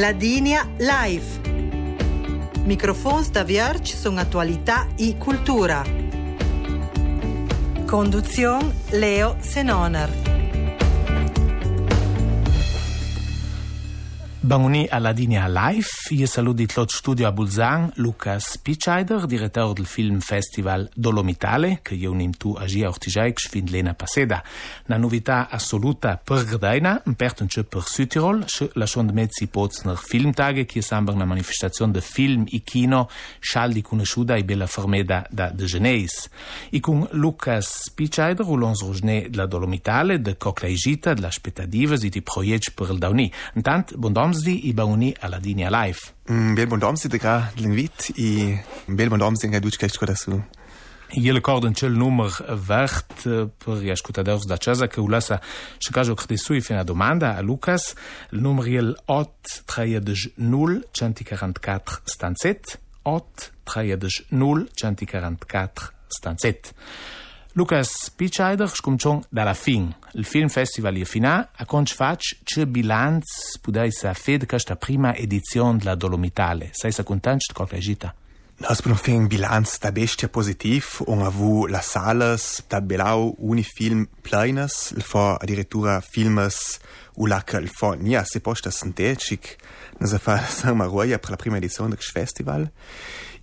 Ladinia Live. Microfons da Vierge sono attualità e cultura. Conduzione Leo Senoner. Banguni alla linea live, io saluto il studio a Bulzan, Lucas Pichaider, direttore del film festival Dolomitale, che io unim tu agia ortijaic fin lena passeda. Una novità assoluta per Gdaina, un pertenche per Südtirol, la schond mezzi pozner filmtage, che sembra una manifestazione de film e kino, scialdi conosciuta e bella formeda da De Geneis. E con Lucas Pichaider, ulons rojne de la Dolomitale, de Coclaigita, de la Spetadives e di proiect per il Dauni. Intant, bon Thursday i bauni alla linea live. Mm, bel bon domsi de gra l'invit i bel bon domsi nga duci caici coda su. Jele korden cel număr vert per gli ascoltatori da casa che ulasa ci caso che su i fina domanda a Lucas il numero il 0 144 stanzet 0 144 stanzet Lucas Pichaider scumcion dalla fin. Il film festival je fina, a conch fac ce bilanz pudai sa fed questa prima edizione della Dolomitale. Sei sa content de qualche gita? Nos bin fin bilanz da bestia positiv, on avu la salas, da belau uni film pleines, il fo addirittura filmes ulac il fo nia se posta sente, cic nasa fa sang maroia per la prima edizione del festival.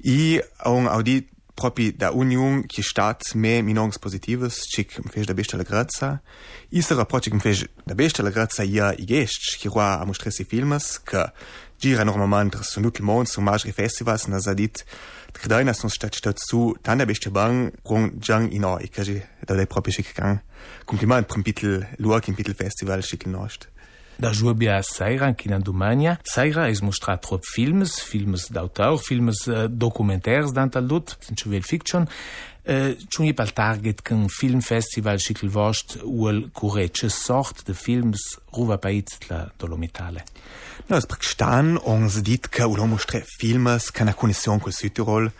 I on audit proprio da Union che stat me minons positives chic fez da besta la proprio che fez da besta la ia i gest che qua a mostrare filmes che gira normalmente su tutto il mondo su magri festivals na zadit Gdaina sunt stat stat su tanda beste bang con jang in oi che da dai proprio chic gang compliment un pitel luoc in pitel festival chic nost da Jubia Saira aqui na Domânia. Saira es mostrar trop filmes, filmes d'auteur, filmes uh, documentaires danta lut, sensual fiction. Uh, Čunji pal target kan film festival šikl vošt uel kure, če sort de films ruva pait la dolomitale. No, es stan on se dit ka ulo mostre filmes ka na connexion col Südtirol,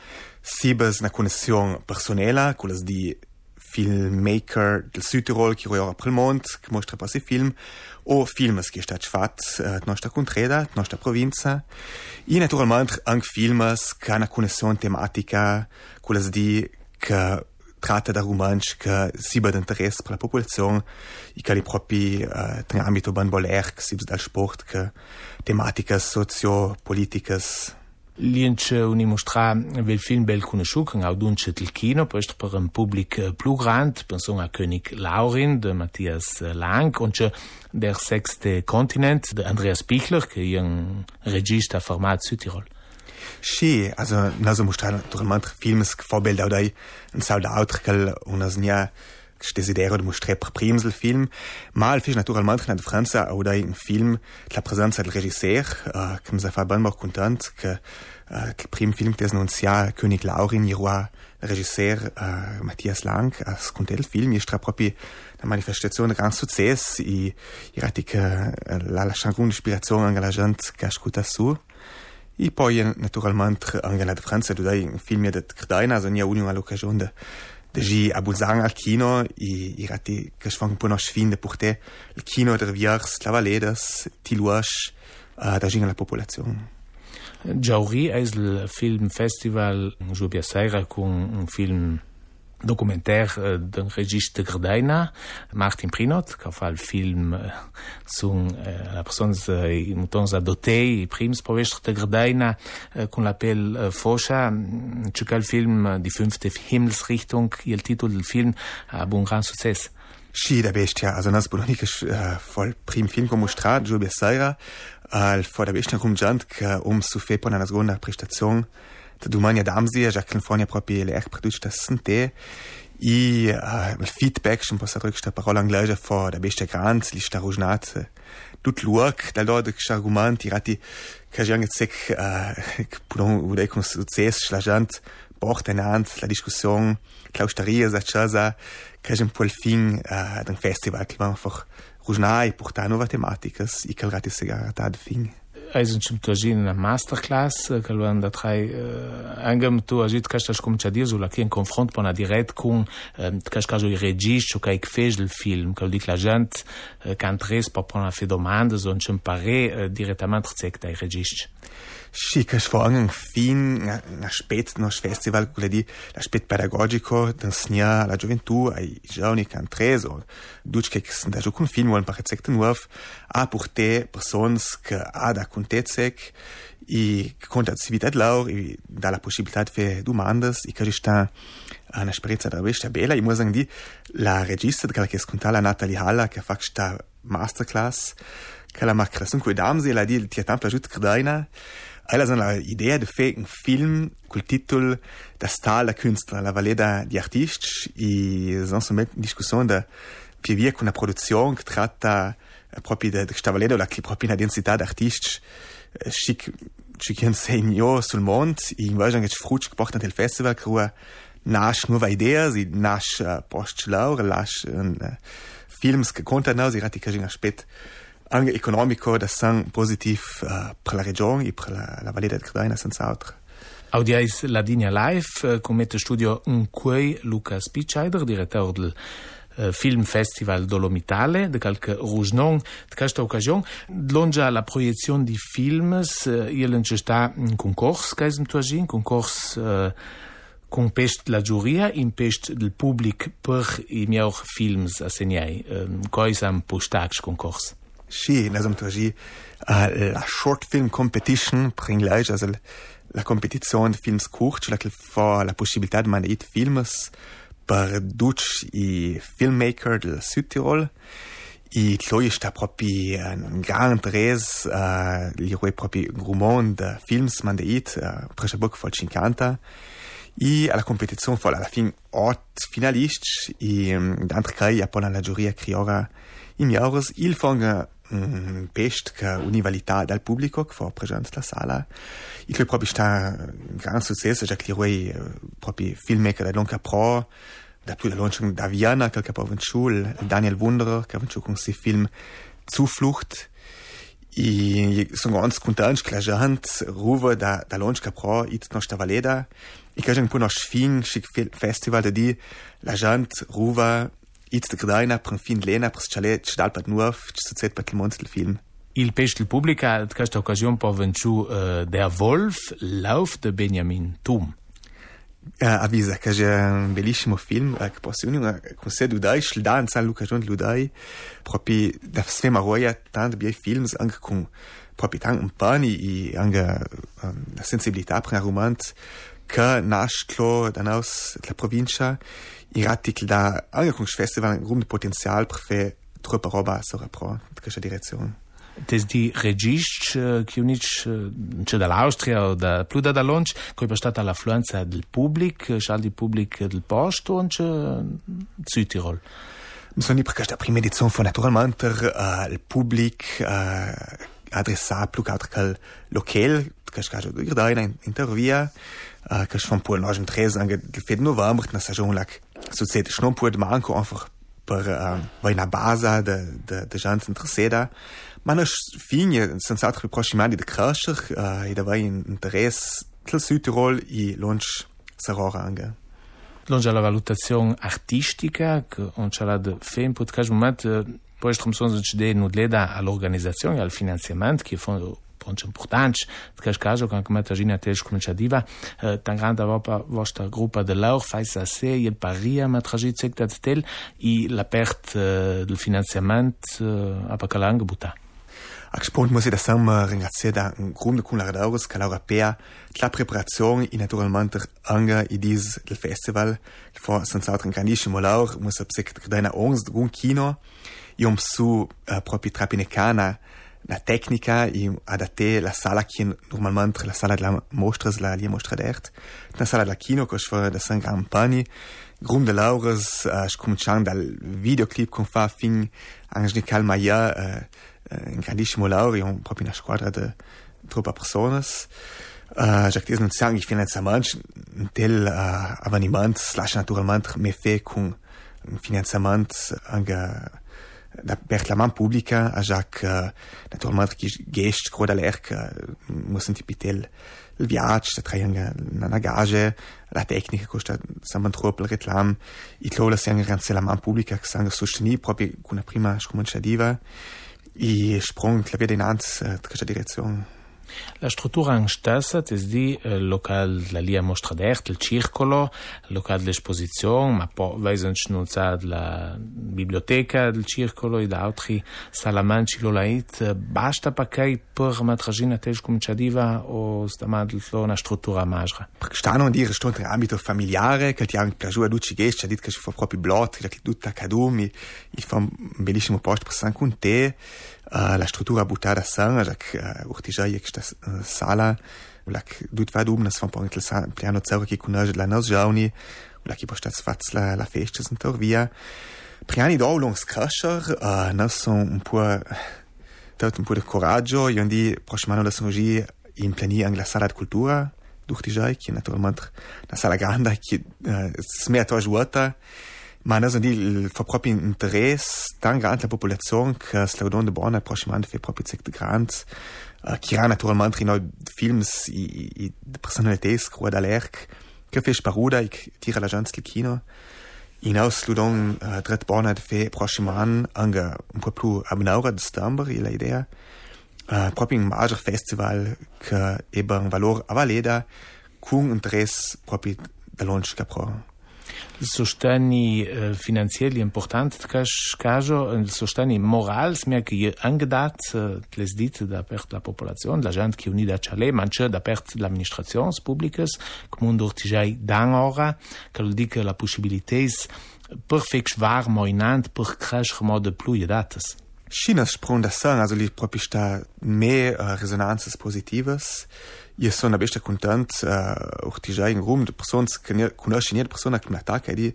sibes na connexion personela, culas di filmmaker del Südtirol per il mondo, che mostra passi film, o filmes che sta fatto uh, nostra contreda, nostra provincia, e naturalmente anche filmes che hanno connessione tematica, quelle di che tratta da romanzi che si bad interesse per la popolazione e che li propri uh, in ambito ban voler, che si dal sport, che tematiche socio-politiche Lienche uni mostra vel film bel conosciut au dunche il kino, post per un public eh, plus grand, pensons a König Laurin de Matthias Lang und der sechste Kontinent de Andreas Pichler, che è un regista format Südtirol. Sì, also naso mostra naturalmente films vorbild au dai un saudaut che unas nia desidero de mostrar per prims il film, ma il fisch naturalmente na de Franza au dai un film la presenza del regisseur, uh, che mi fa ben mo content che uh, il prim film des nunzia König Laurin, roi regisseur uh, Matthias Lang, a sconte il film, e stra proprio la manifestazione gran success, e irati che uh, la lascian con ispirazione anche la gente che ascolta su. E poi naturalmente anche la de tu dai un film de Gdaina, also nia un'occasione l'occasione Deși abuzang al kino i i rati che sfang po nos fin de porter il kino der viars lavaledas ti luash uh, da la popolazione. Jauri è il film festival Jubia Saira con un film documentaire uh, d'un regista Gardaina, Martin Prinot, que fa el film uh, sun uh, la persones uh, mutons adotei, prims povestre de Gardaina, uh, con l'appel uh, Fosha, c'è il film Die fünfte Himmelsrichtung, il titolo del film uh, un gran successo. Sì, da bestia, also nas boloniche uh, vol prim film come mostrad, Jubia Saira, al uh, for da bestia cum giant, che um su fe pon una seconda prestazione, da domani damsi, già che California proprio le ech produce da sente, i uh, feedback, schon possa drückt sta parola inglese for da beste grand, li sta rujnat, tut luoc, da lo de argument, i rati, che già che sec, uh, pudon ude con succes, schlagant, porta in hand, la discussione, clausteria, sa cosa, che già un po' il fin uh, d'un festival, che va einfach rujnai, porta nuova tematiche, i che rati se garata de Eisenschim tožin na masterclass, kal an dat trai engem to agit kastaš kom čadir, zula kien konfront pa na direkt kun, kaška zo regiš, čo kaj kvežl film, kal dik la žant, kan tres pa pa na fe domande, zon čem pare, diretament rcek taj regišč. Šikas vorgang fin na, na spet nos festival quelli l'aspetto pedagogico d'un snia la gioventù ai giovani che han tres o duc che sind da un film un paar secte nuov a porter persons che ha da contezec i conta civitat laur i da la possibilità de fer domandas i che sta una esperienza da bella bella. I sagen di la regista che la Natalie Halla che fa sta masterclass che la macra sun coi damsi la di ti tampa jut credaina Alla la idea de fer un film col titol da sta la Künstler, la valeda di artisti i son somet in discussione da via con una produzione che tratta proprio da questa valeda la che proprio una densità d'artisti chic chic segno sul mondo i invece che frucht gebracht nel festival che nasce nuova idea si nasce post laur nasce films che contano si rati che aspetto anche economico da san positiv uh, per la regione e per la, la Valle del Credaina senza altro. Audiais la Digna Live, con studio un quei Luca Spitscheider, direttore del uh, Film Festival Dolomitale, de calque Rougenon, de questa occasione. Longia la proiezione di films, uh, il c'è sta un concorso, che è un concorso con pest la giuria in pest del pubblic per i miei films assegnai. Uh, Cosa un postax concorso? Sì, nazom traži uh, la short film competition pringlaj, also la competizione di films curti, la che fa la possibilità di mandare films per duc i filmmaker del Südtirol. I tloi sta proprio un gran res, uh, li roi proprio un grumon de films mandait, uh, presciabuc fa 50. I alla competizione fa alla fin ot finalisti, i um, d'altre cai appona la giuria criora im Jahres il fanga um, pest che univalità dal pubblico che fa presente la sala. Che proprio sta un gran successo, già che lui proprio filmmaker da Lonca Pro, da da Lonca da Viana, che ha Schul, Daniel Wunderer, che ha con si film Zuflucht. I sono ganz content che la gente ruva da, da Lonca Pro, it nostra valeda. I che un po' nos fin, chic festival da di, la gente ruva Gdaina per un fin lena per schale stal pat nuov succed pat il del film. Il pestel publica ad questa occasione po venciu uh, Der Wolf Lauf de Benjamin Tum. Uh, avvisa che c'è un bellissimo film uh, che posso unire con sé Ludai, Schildan, San Luca John Ludai, proprio da sfema roia tanti bei films anche con proprio tanti un pani e anche um, la sensibilità per un romanzo che nasce da nos la provincia Iratic da angekungs festival un grund potenzial per fer troppa roba so repro questa direzione. Des di regist che unic c'è dall'Austria o da più da Londra che è stata l'affluenza del pubblico, c'è di pubblico del posto o c'è Südtirol. Sono per questa prima edizione fu naturalmente il pubblico uh, adressato più che altro al locale, kach ka da in en Intervia kach van Polen agem Tresen an geféet no warm na sa lak sozeete Schnnopuet ma anko einfach per wei na Basa de de de Janzen Treseda. Manch Finie sensatre Prochimani de Krachch e da wei en Dres tel Südtirol i Lonch Sarora ange. Longe la valutazione artistica, on ce l'ha de fait, in podcast moment, poi strom sono succede in leda all'organizzazione, al finanziamento, che fondo ponts importants. Cas caso, quan com Gina tens cominciativa, eh, tan grande Europa vostra gruppa de l'or, fais a se, il paria, ma tragit sectat tel, i la pert eh, del finanziament eh, a Pacalang buta. A spunt muss ich da sama ringraziare da un grunde con la Radaurus che l'Europea la preparazione e naturalmente anche i dis del festival che fa senza altro un grandissimo laur muss absec da una ons un kino e um su uh, proprio trapinecana la tecnica i adatte la sala che normalmente la sala della mostra la lia mostra d'ert la sala della kino che fa da san gran pani grum de laures uh, cominciando dal videoclip con fa fin anche calma ja uh, un grandissimo lauri un proprio una squadra de troppa personas uh, già che non sangue finanziamento del uh, avvenimento slash naturalmente me fe con finanziamento anche da per la man pubblica a giac uh, naturalmente chi gest croda l'erc uh, muss tipitel il viaggio da traianga una gage. La tecnica costa saman troppo il reclam. I tlo la sianga ganze la man pubblica che sanga sostenì proprio con una prima scominciativa i sprung la via dinanzi uh, questa direzione La struttura stessa è il local la lia mostra d'arte, il circolo, il locale dell'esposizione, ma poi veisen schnuzza la biblioteca del circolo ed altri salamanci lo lait. Basta perché per matragina tes cominciativa o stamadlo una struttura magra? Stanno sto in ambito familiare, che ti anche piaciuto a duci gesti, dit che si fa proprio blot, che tutta cadumi, il fa un bellissimo posto per san con te, uh, la estrutura butada sanrak urtižajek eh, šta eh, sala, vlak dutva dubna svam ponetl sam pljano cevra ki kunaže dla nas žavni, vlak je poštat svacla la fešče sem torvija. Pljani dovlong skrašar, nas som un po tot un po de coraggio, i ondi prošmano da som uži in plani angla salat kultura, duhtižajk je naturalment na sala granda ki smer to žuota, ma nas di fa proprio interesse tan grande la popolazione che slaudon de Bonn prossimamente fa proprio sect grande, uh, che ha naturalmente in films i, i, i personalités, croa d'Alerc, che fes paruda, ik tira la gens kino, Hinaus ludon uh, dret bona de fe prossimo an anga un po più abnaura de stamber la idea uh, proprio un major festival che ebbe un valore avaleda. Con interesse proprio da longe capro. sostani eh, finanzieri important caso sostani morals mi che angedat eh, les dit da pert la popolazione la gente che unida chale manche da pert l'amministrazione pubblica come un dortigai dan ora che lo dica la possibilités perfekt war moinant per crash mo de pluje datas Chinas sprung das sagen also die propistar mehr äh, Resonanzes positives. Io sono abbastanza contento, uh, auch die in Rum, die Person, che conosce niente persona che mi attacca, di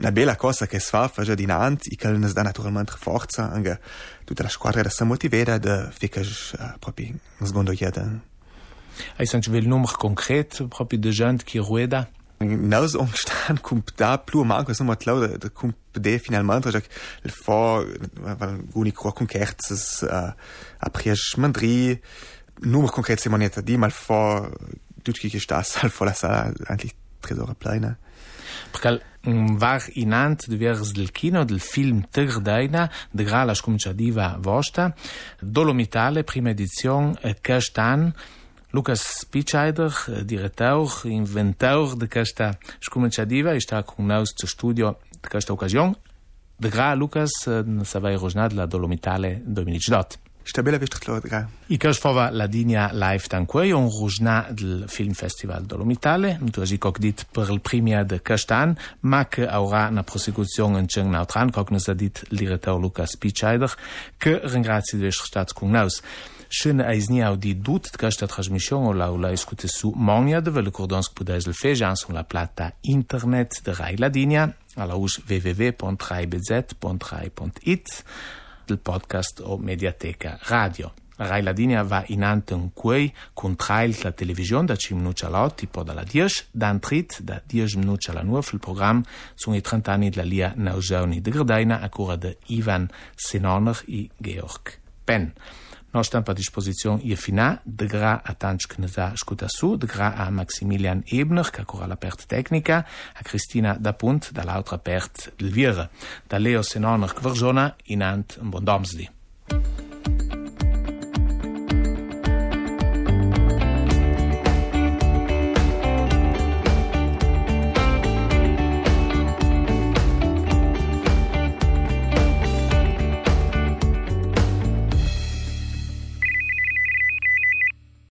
una bella cosa che si fa, già dinanzi, e che nos dà naturalmente forza, anche tutta la squadra da motivata, da fare uh, proprio una seconda ieda. Hai sentito il numero concreto proprio di gente che rueda? Naus ongestaan komt daar ploer manco, sono matlau, da komt de finalmente, já il for, unico con kertzes, uh, a prieš mandri, nummer konkret se moneta di mal for tutki che sta sal for la sala eigentlich tresora plena perché un var inant de vers del kino del film Terdaina de grala scominciativa vosta Dolomitale prima edizione quest'anno Lucas Spichaider, diretor, inventor de questa scominciativa, está con nós no studio de questa occasione. De gra Lucas, sa vai rosnat la Dolomitale 2018. stabile vistrelodra. I cos fova la dinia live tan quei un rujna del Film Festival Dolomitale, tu asi coc dit per il primia de Castan, ma che avrà una prosecuzione in Ceng Nautran, coc nos ha dit il direttore Lucas Pichaider, che ringrazi di vostra stats con naus. Schön eis ni au di dut de casta transmission o la o la escute su Monia de vele cordons que podeis le fer sur la plata internet. De Rai Ladinia, a la us www.raibz.rai.it. del podcast o Mediateca Radio. Rai Ladinia va in anten quei con trail la televisione da 5 minuti all'otto, tipo dalla 10, dan trit da 10 minuti alla 9 il programma sono i 30 anni della Lia Naugioni de Gardaina a cura di Ivan Senoner e Georg Penn. Noi stiamo a disposizione e fina de gra a tanti che ne sa scuta su, de gra a Maximilian Ebner, che cura l'aperta tecnica, a Cristina Dapunt, dall'altra parte del Viere, da Leo Senoner Kverzona, in ant un buon domsdi.